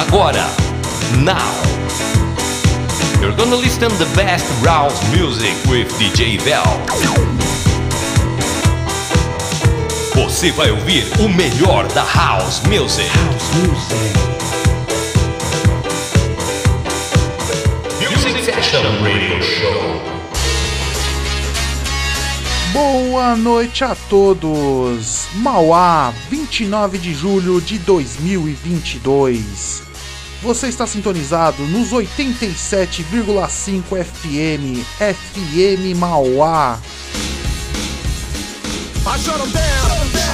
agora, now. You're gonna listen the best house music with DJ Vel. Você vai ouvir o melhor da house music. House music. Music Fashion Radio Show. Boa noite a todos! Mauá, 29 de julho de 2022. Você está sintonizado nos 87,5 FM, FM Mauá. A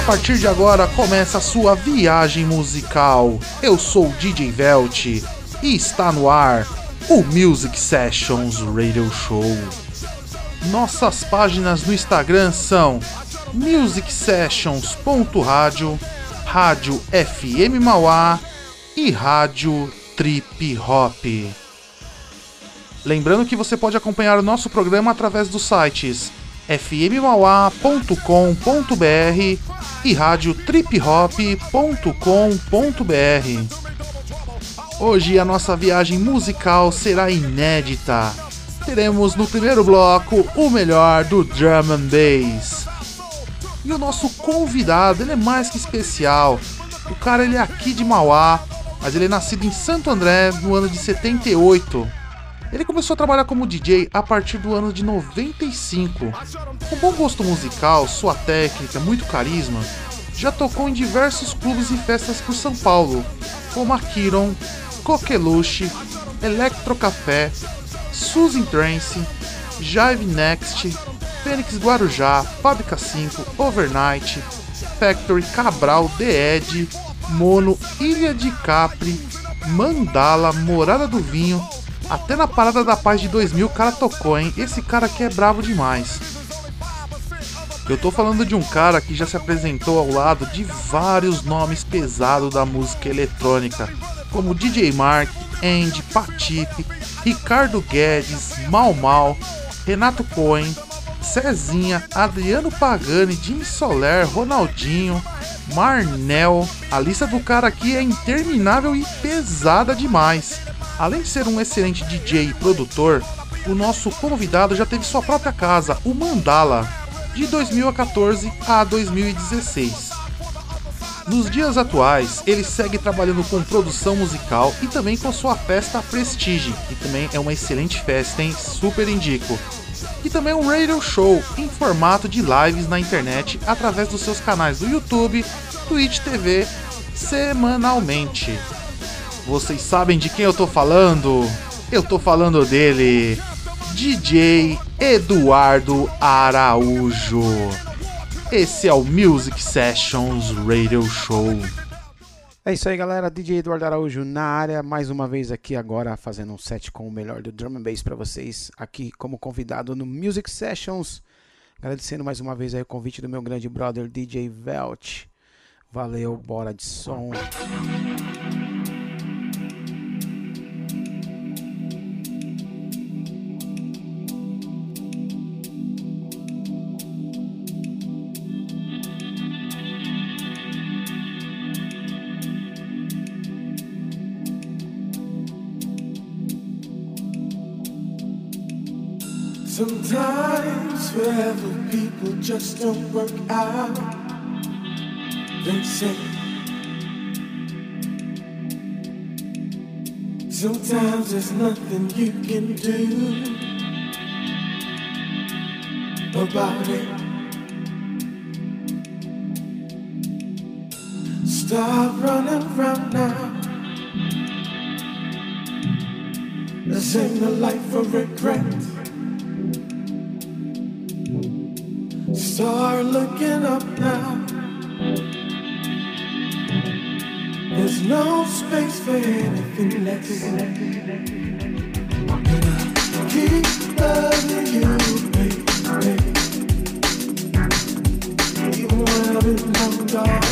partir de agora começa a sua viagem musical. Eu sou o DJ Velt e está no ar o Music Sessions Radio Show. Nossas páginas no Instagram são musicsessions.rádio, Rádio FM Mauá e Rádio Trip Hop. Lembrando que você pode acompanhar o nosso programa através dos sites fmmauá.com.br e radiotriphop.com.br. Hoje a nossa viagem musical será inédita teremos no primeiro bloco o melhor do drum and bass. E o nosso convidado, ele é mais que especial. O cara ele é aqui de Mauá, mas ele é nascido em Santo André no ano de 78. Ele começou a trabalhar como DJ a partir do ano de 95. Com bom gosto musical, sua técnica, muito carisma, já tocou em diversos clubes e festas por São Paulo, como a Kiron, Coqueluche, Electro Café, Suzy Trance, Jive Next, Fênix Guarujá, Fábrica 5, Overnight, Factory, Cabral, The Edge, Mono, Ilha de Capri, Mandala, Morada do Vinho, até na Parada da Paz de 2000 o cara tocou, hein? Esse cara aqui é bravo demais. Eu tô falando de um cara que já se apresentou ao lado de vários nomes pesados da música eletrônica, como DJ Mark, Andy, Patife, Ricardo Guedes, Mal Mal, Renato Cohen, Cezinha, Adriano Pagani, Jim Soler, Ronaldinho, Marnel. A lista do cara aqui é interminável e pesada demais. Além de ser um excelente DJ e produtor, o nosso convidado já teve sua própria casa, o Mandala, de 2014 a 2016. Nos dias atuais, ele segue trabalhando com produção musical e também com sua festa Prestige, que também é uma excelente festa, hein? Super indico. E também um radio show em formato de lives na internet através dos seus canais do YouTube, Twitch TV, semanalmente. Vocês sabem de quem eu tô falando? Eu tô falando dele, DJ Eduardo Araújo. Esse é o Music Sessions Radio Show. É isso aí, galera. DJ Eduardo Araújo na área, mais uma vez aqui agora fazendo um set com o melhor do drum and bass para vocês, aqui como convidado no Music Sessions. Agradecendo mais uma vez aí o convite do meu grande brother DJ Velt. Valeu, bora de som. Sometimes forever people just don't work out. They say. Sometimes there's nothing you can do about it. Stop running around now. This ain't a life of regret. Start looking up now. There's no space for anything less. Keep loving you, baby. Even when I've been long.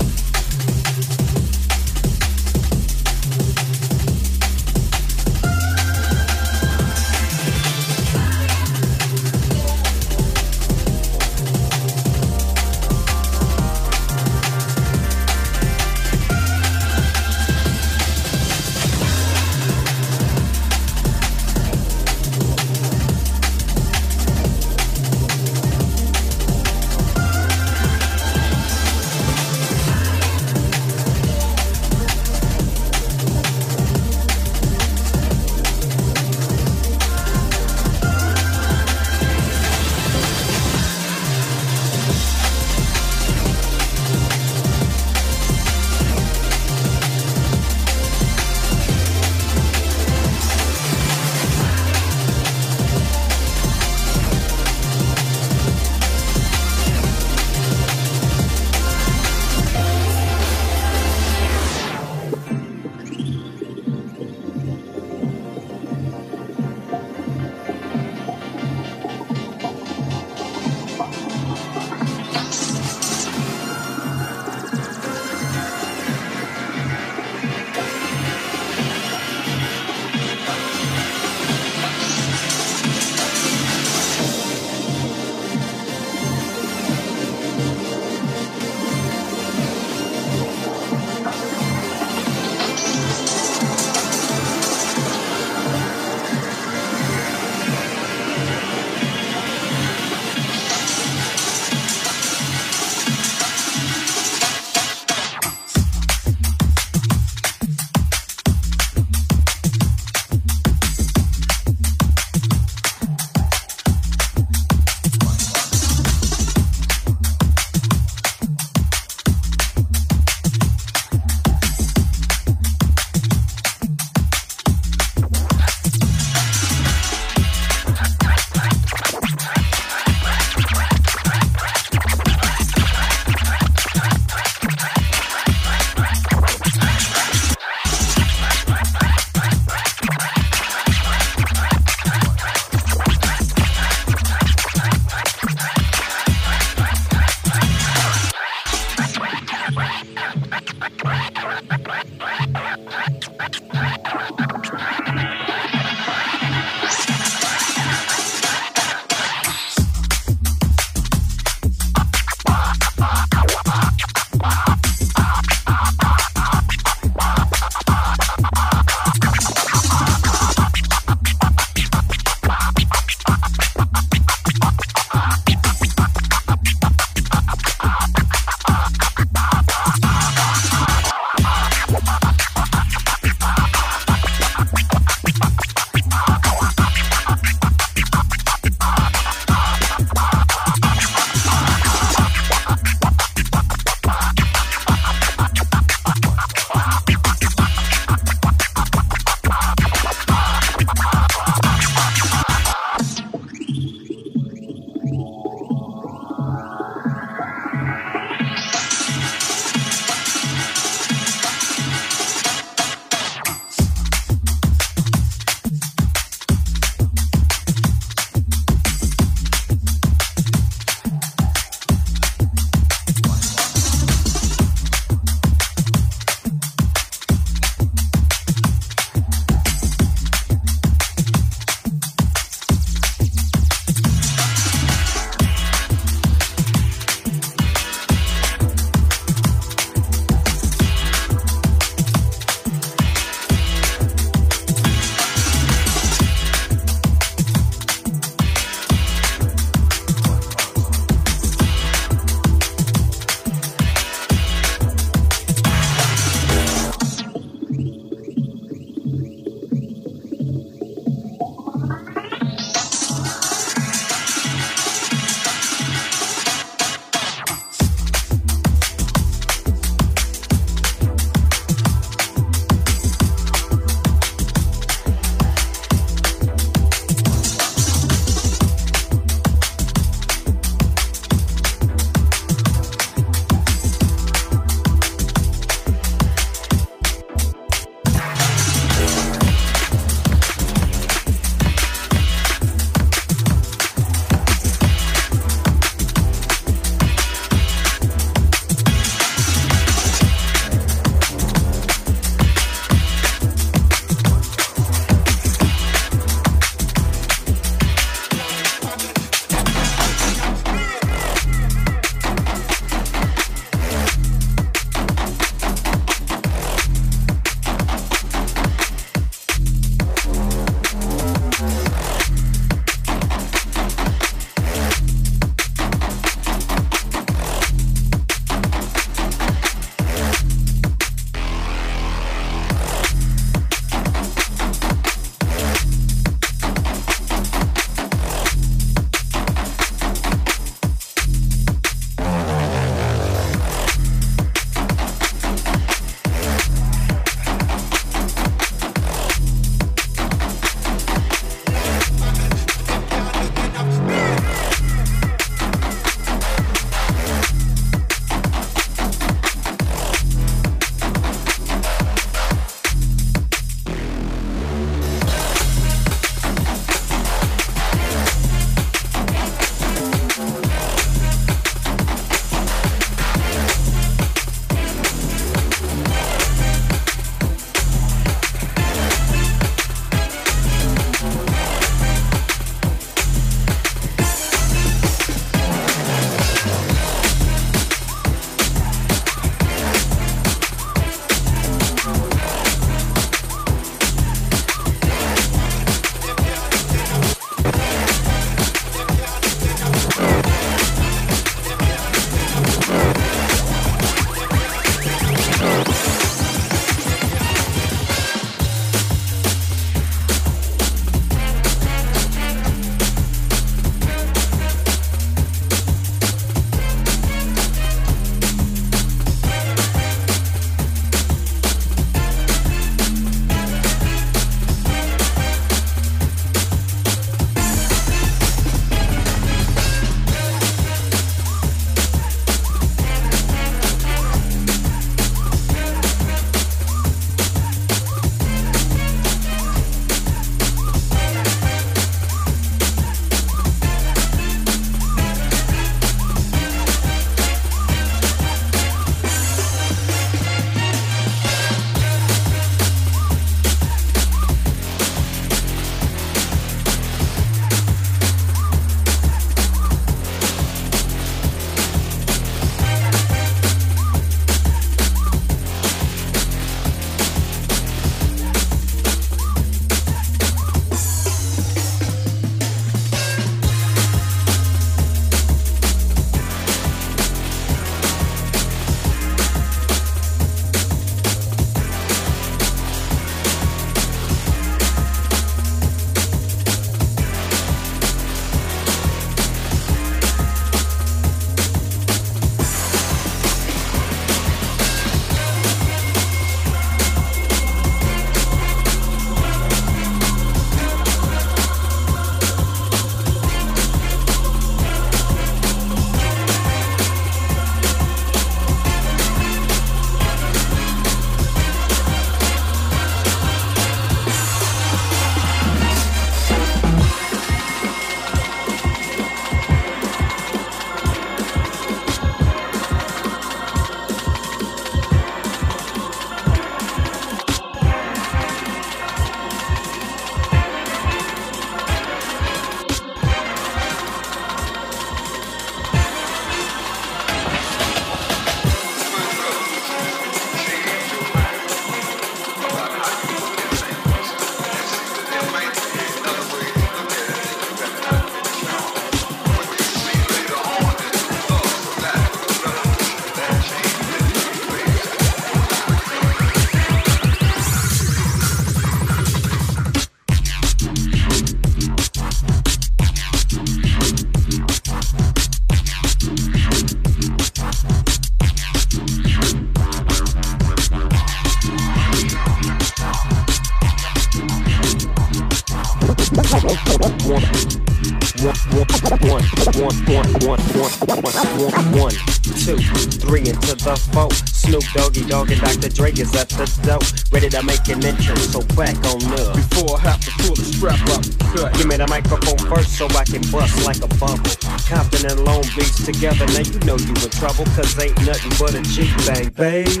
The. Snoop Doggy Dogg and Dr. Dre is at the door, ready to make an entrance. So back on up. Before I have to pull the strap up, cut. Give me the microphone first so I can bust like a bubble. Compton and Long Beach together, now you know you in trouble, cause ain't nothing but a G bang, baby.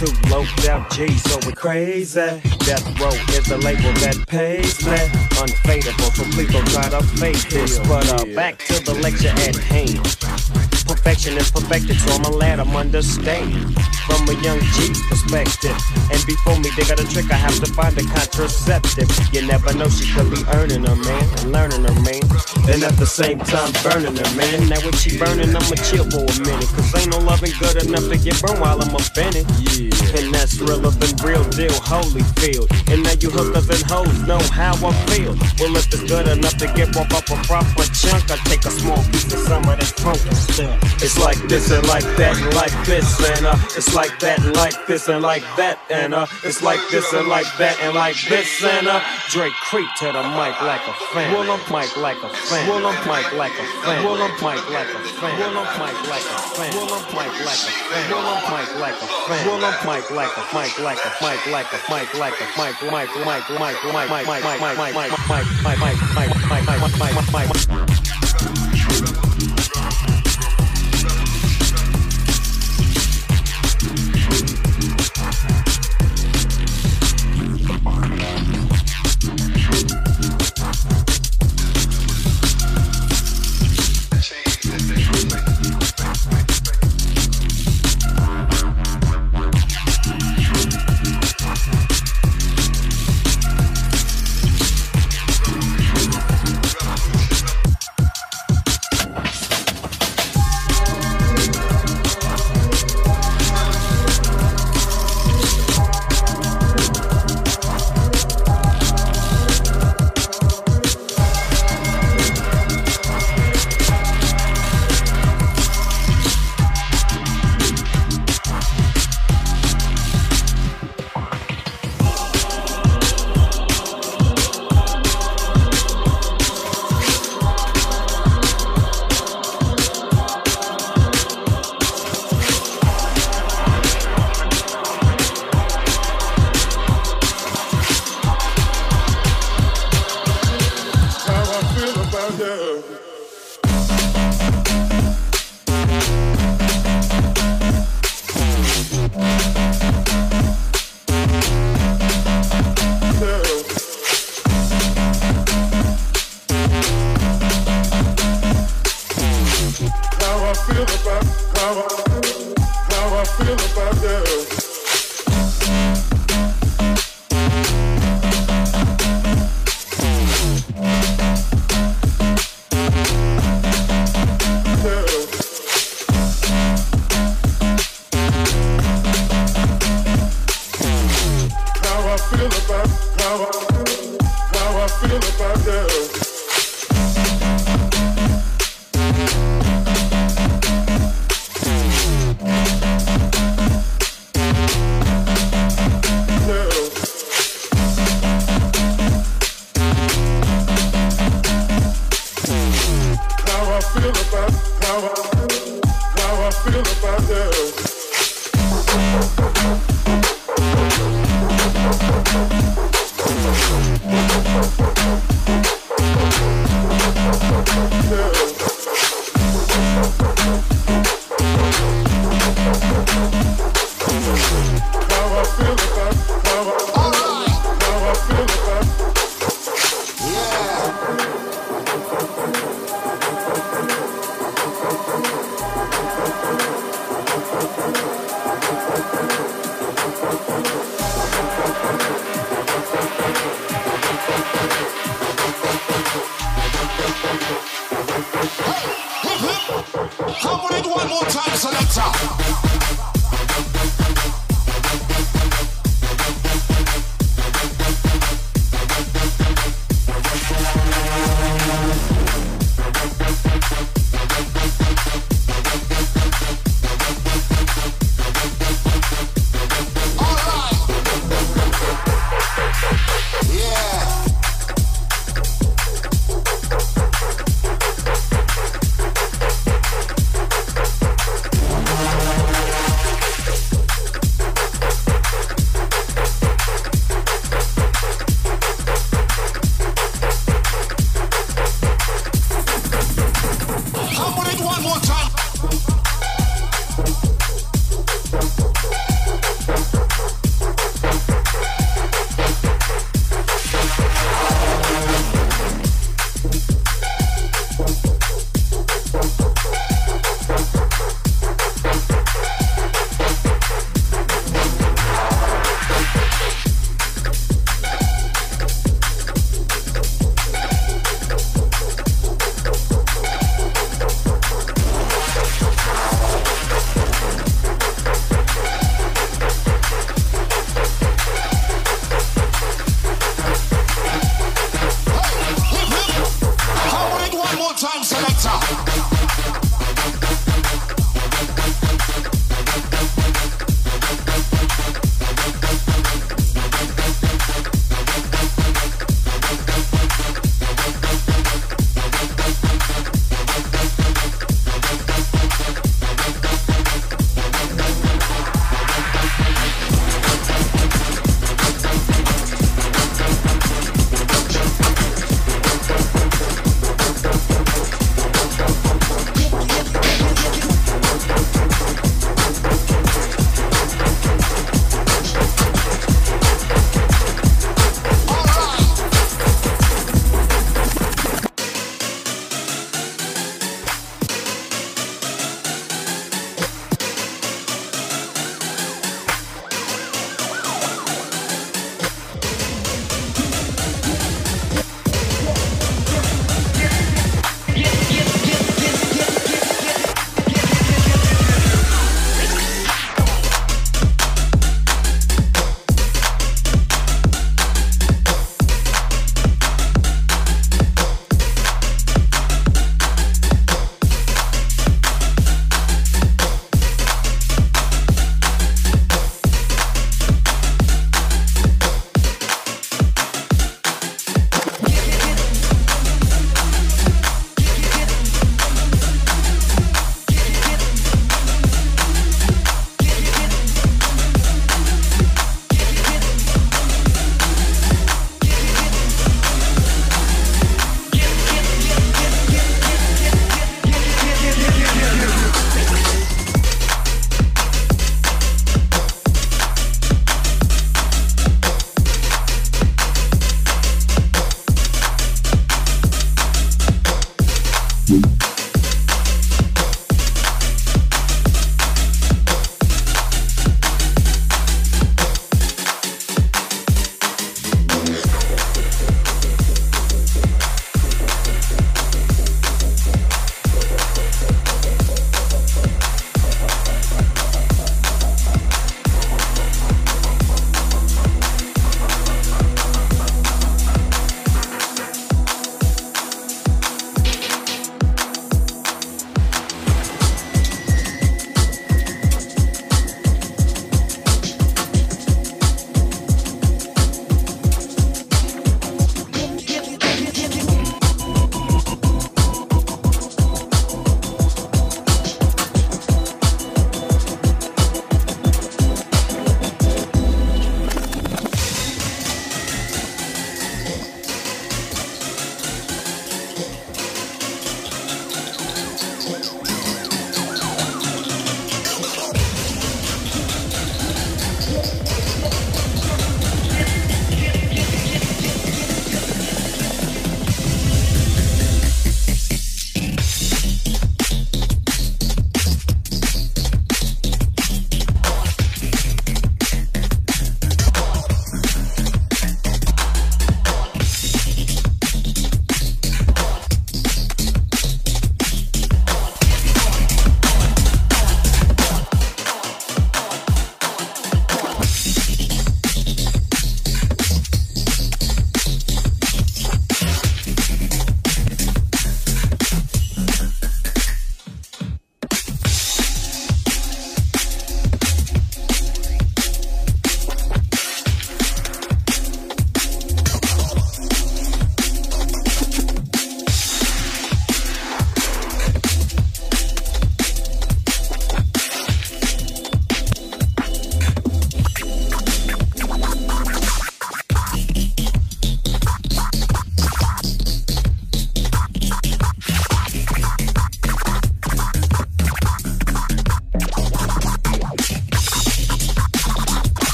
Two low down G, so we crazy. Death Row is the label that pays me. Unfadable, so please don't try to fake this. But uh, back to the lecture at hand. Perfection is perfected, so I'ma let them understand from a young G's perspective. And before me, they got a trick, I have to find a contraceptive. You never know, she could be earning her man and learning her man. And at the same time, burning her man. Now, when she burning, I'ma chill for a minute. Cause ain't no loving good enough to get burned while I'm offended. Yeah. And that's realer than real deal, holy field. And now you hookers and hoes know how I feel. Well, if it's good enough to get rough up a proper chunk, I take a small piece of some of that funky stuff. It's like this and like that and like this and uh, it's like that and like this and like that and uh, it's like this and like that and like this and uh, Drake creep to the mic like a fan. Well, I'm mic like a fan. Well, I'm mic like a fan. Well, I'm mic like a fan. Well, I'm mic like a fan. Well, I'm mic like a fan. Well, I'm mic like a fan. Well, I'm mic like a mic like a mic like a mic like a mic mic mic mic mic mic mic mic mic mic mic mic mic mic mic mic How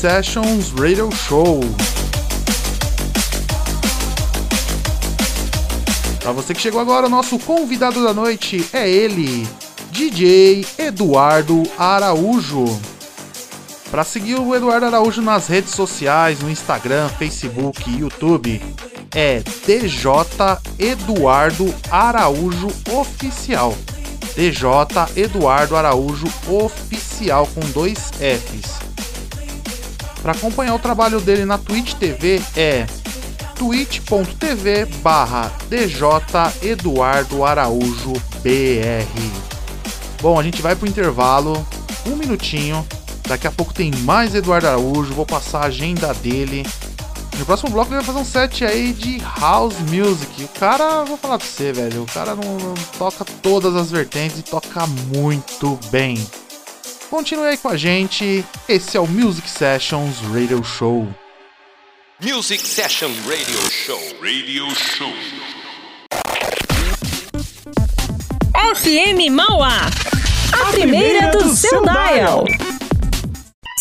Sessions Radio Show. Para você que chegou agora, o nosso convidado da noite é ele, DJ Eduardo Araújo. Para seguir o Eduardo Araújo nas redes sociais, no Instagram, Facebook e YouTube, é DJ Eduardo Araújo Oficial. DJ Eduardo Araújo Oficial com dois Fs. Para acompanhar o trabalho dele na Twitch TV é twitch.tv barra. Bom, a gente vai pro intervalo, um minutinho. Daqui a pouco tem mais Eduardo Araújo, vou passar a agenda dele. No próximo bloco ele vai fazer um set aí de house music. O cara, vou falar pra você, velho, o cara não, não toca todas as vertentes e toca muito bem. Continue aí com a gente, esse é o Music Sessions Radio Show. Music Session Radio Show. Radio Show. FM Mauá. A primeira do seu dial.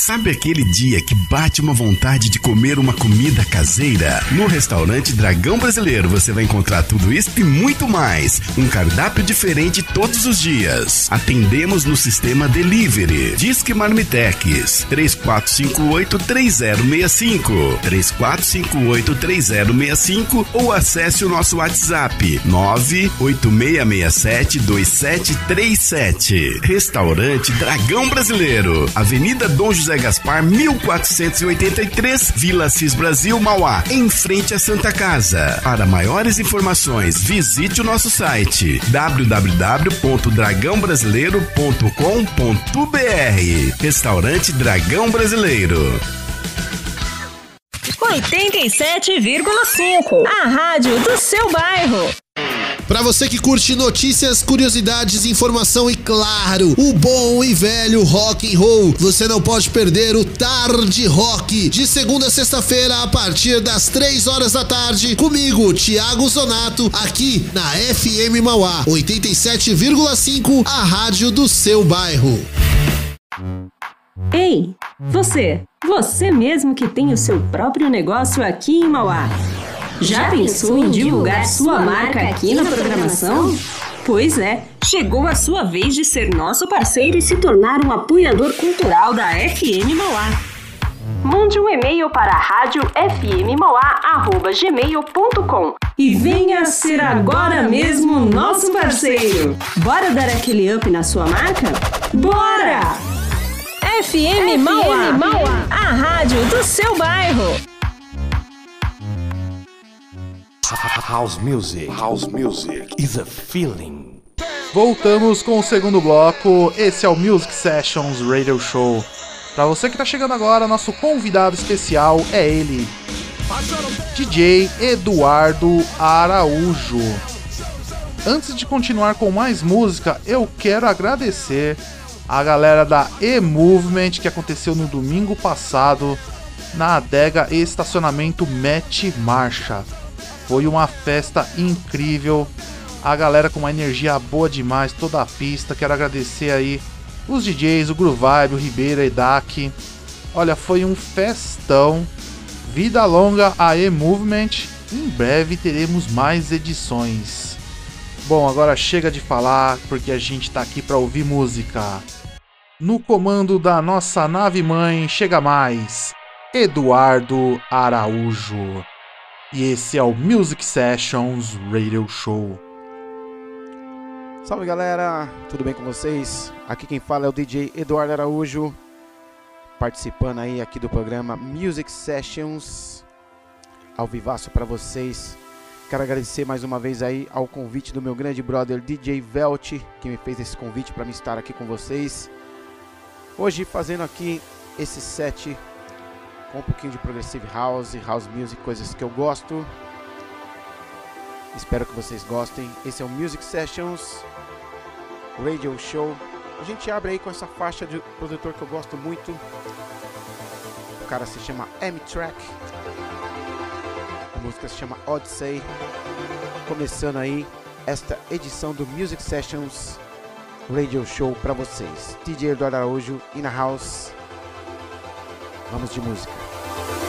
Sabe aquele dia que bate uma vontade de comer uma comida caseira? No restaurante Dragão Brasileiro você vai encontrar tudo isso e muito mais. Um cardápio diferente todos os dias. Atendemos no sistema Delivery. Disque Marmitex 3458-3065. 3458-3065 ou acesse o nosso WhatsApp 986672737. Restaurante Dragão Brasileiro. Avenida Dom José Gaspar, 1483, Vila Cis Brasil, Mauá, em frente à Santa Casa. Para maiores informações, visite o nosso site www.dragãobrasileiro.com.br. Restaurante Dragão Brasileiro. 87,5. A rádio do seu bairro. Para você que curte notícias, curiosidades, informação e claro, o bom e velho rock and roll, você não pode perder o Tarde Rock de segunda a sexta-feira a partir das três horas da tarde comigo, Thiago Zonato, aqui na FM Mauá 87,5, a rádio do seu bairro. Ei, você, você mesmo que tem o seu próprio negócio aqui em Mauá. Já pensou em divulgar sua marca aqui na programação? Pois é, chegou a sua vez de ser nosso parceiro e se tornar um apoiador cultural da FM Mauá. Mande um e-mail para radiofmmauá.gmail.com e venha ser agora mesmo nosso parceiro. Bora dar aquele up na sua marca? Bora! FM, Mauá, Mauá, a rádio do seu bairro. House music. House music is a feeling. Voltamos com o segundo bloco. Esse é o Music Sessions Radio Show. Para você que tá chegando agora, nosso convidado especial é ele, DJ Eduardo Araújo. Antes de continuar com mais música, eu quero agradecer a galera da E-Movement que aconteceu no domingo passado na adega e estacionamento Match Marcha. Foi uma festa incrível. A galera com uma energia boa demais, toda a pista. Quero agradecer aí os DJs, o Groove, o Ribeira e Dak. Olha, foi um festão. Vida longa a E-Movement. Em breve teremos mais edições. Bom, agora chega de falar porque a gente tá aqui para ouvir música. No comando da nossa nave mãe chega mais Eduardo Araújo. E esse é o Music Sessions Radio Show. Salve galera, tudo bem com vocês? Aqui quem fala é o DJ Eduardo Araújo, participando aí aqui do programa Music Sessions, ao vivaço para vocês. Quero agradecer mais uma vez aí ao convite do meu grande brother DJ Velt, que me fez esse convite para me estar aqui com vocês. Hoje fazendo aqui esse set com um pouquinho de progressive house, house music, coisas que eu gosto. Espero que vocês gostem. Esse é o Music Sessions Radio Show. A gente abre aí com essa faixa de produtor que eu gosto muito. O cara se chama M-Track. A música se chama Odyssey. Começando aí esta edição do Music Sessions Radio Show para vocês. DJ Eduardo Araújo in house. Vamos de música.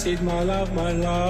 seed my love, my love.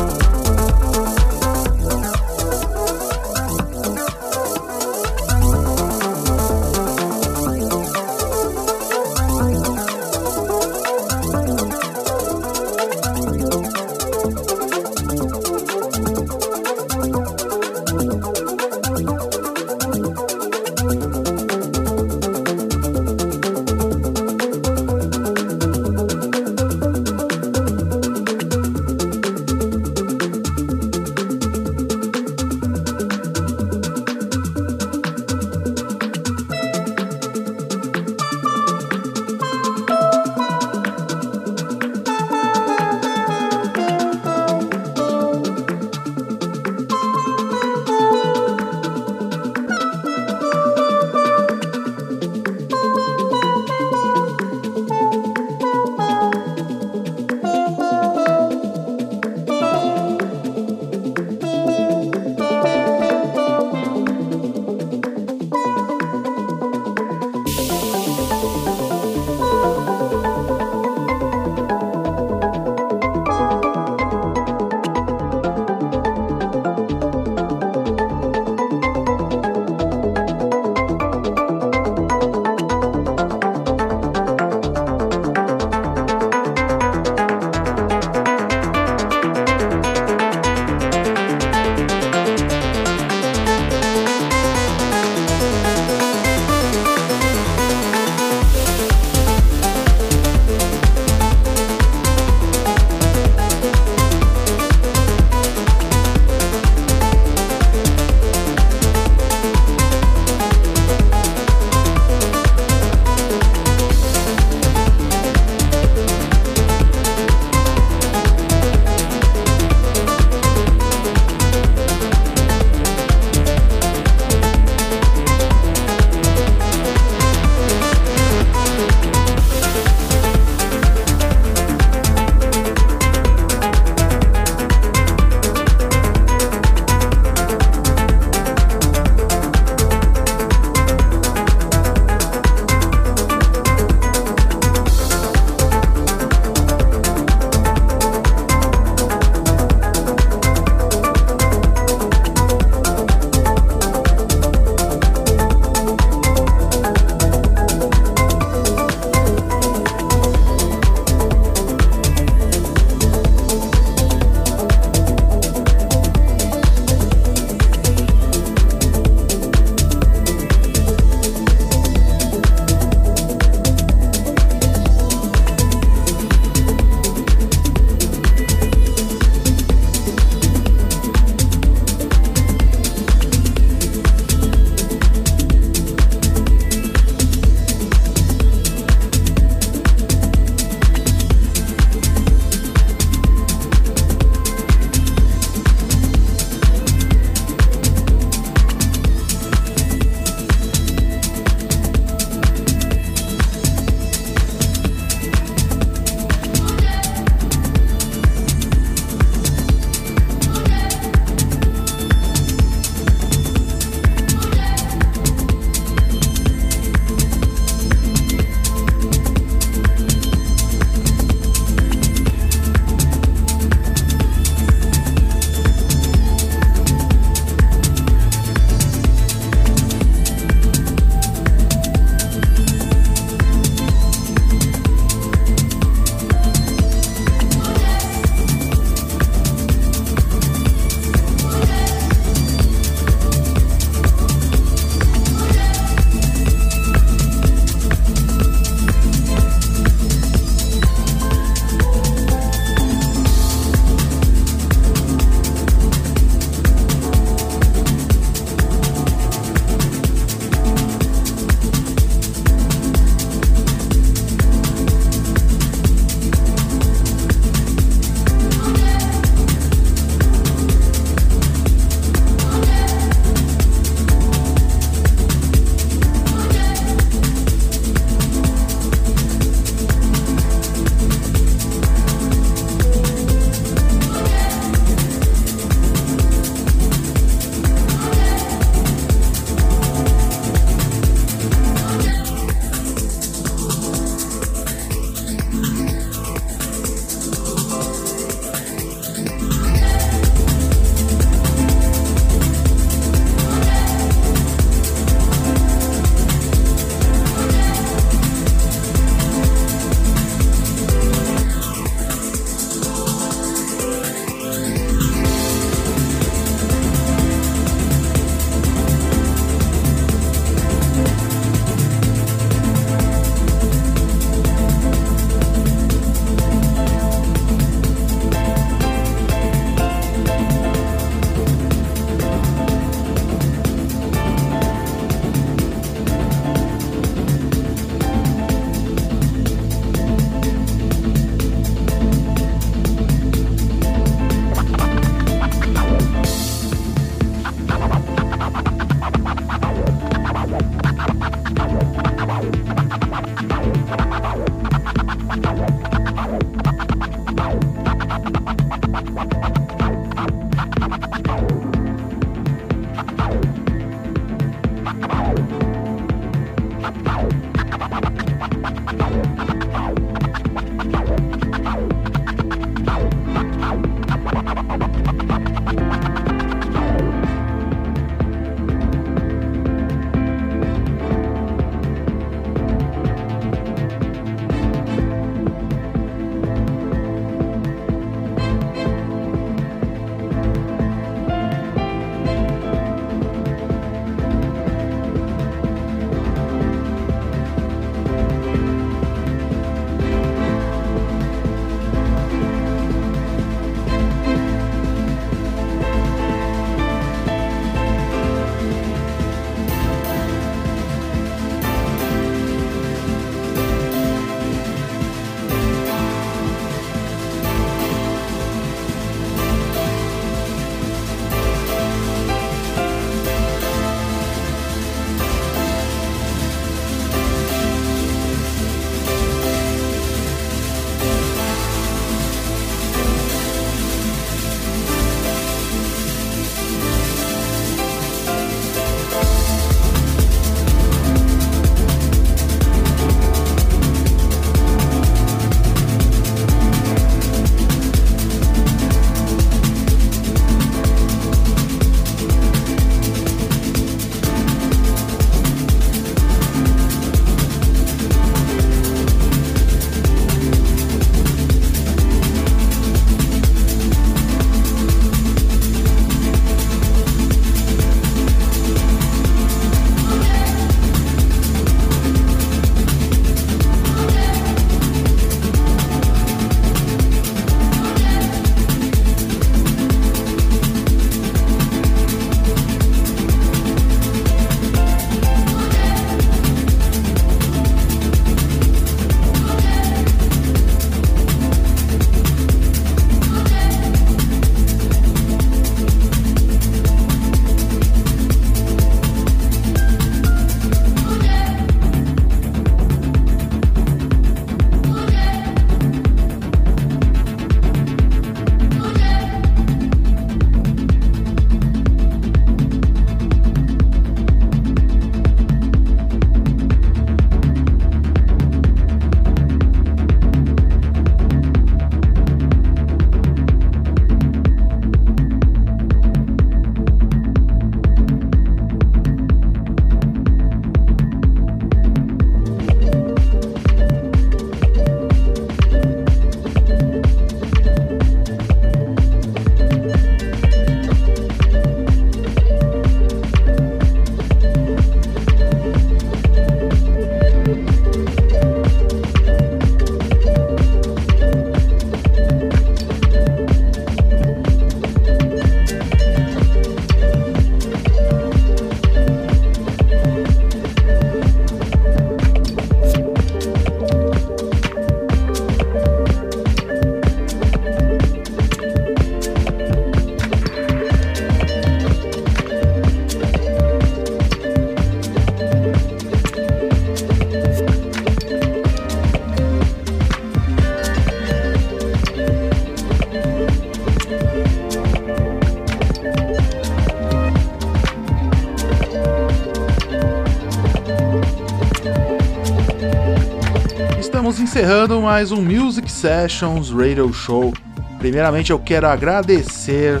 Encerrando mais um Music Sessions Radio Show. Primeiramente eu quero agradecer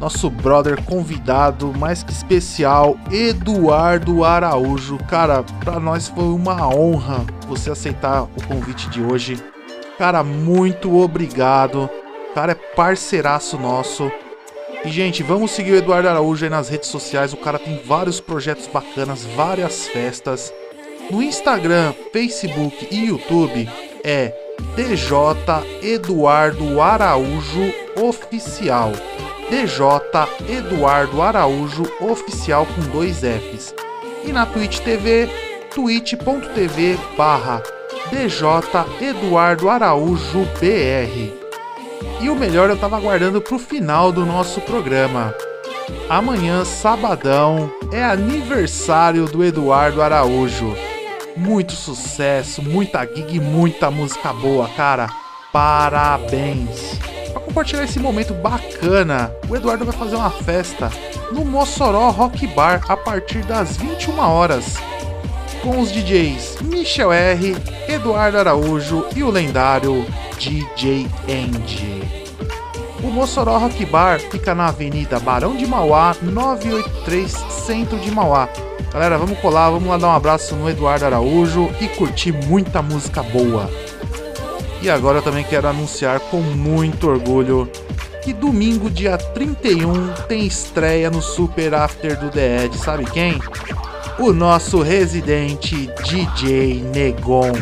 nosso brother convidado mais que especial, Eduardo Araújo. Cara, para nós foi uma honra você aceitar o convite de hoje. Cara, muito obrigado. Cara, é parceiraço nosso. E, gente, vamos seguir o Eduardo Araújo aí nas redes sociais. O cara tem vários projetos bacanas, várias festas. No Instagram, Facebook e YouTube é DJ Eduardo Araújo Oficial. DJ Eduardo Araújo Oficial com dois Fs. E na Twitch TV, twitch.tv barra DJ Eduardo Araújo BR. E o melhor eu tava aguardando pro final do nosso programa. Amanhã, sabadão, é aniversário do Eduardo Araújo. Muito sucesso, muita gig, muita música boa, cara. Parabéns! Para compartilhar esse momento bacana, o Eduardo vai fazer uma festa no Mossoró Rock Bar a partir das 21 horas, com os DJs Michel R, Eduardo Araújo e o lendário DJ Andy. O Mossoró Rock Bar fica na Avenida Barão de Mauá, 983, centro de Mauá. Galera, vamos colar, vamos lá dar um abraço no Eduardo Araújo e curtir muita música boa. E agora eu também quero anunciar com muito orgulho que domingo, dia 31, tem estreia no Super After do The Edge. Sabe quem? O nosso residente DJ Negon.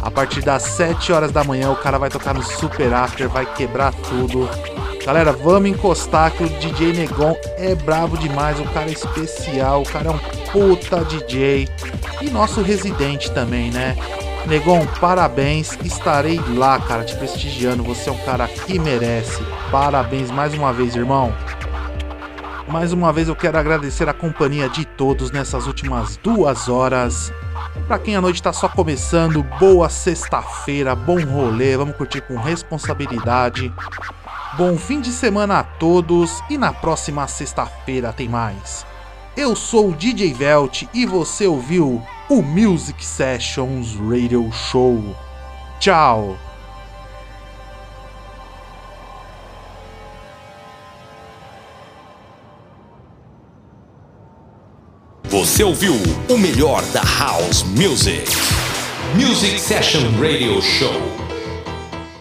A partir das 7 horas da manhã, o cara vai tocar no Super After, vai quebrar tudo. Galera, vamos encostar que o DJ Negon é bravo demais, o cara é especial, o cara é um puta DJ. E nosso residente também, né? Negon, parabéns, estarei lá, cara, te prestigiando. Você é um cara que merece. Parabéns mais uma vez, irmão. Mais uma vez eu quero agradecer a companhia de todos nessas últimas duas horas. Para quem a noite está só começando, boa sexta-feira, bom rolê, vamos curtir com responsabilidade. Bom fim de semana a todos e na próxima sexta-feira tem mais. Eu sou o DJ Velt e você ouviu o Music Sessions Radio Show. Tchau! Você ouviu o melhor da House Music. Music Session Radio Show.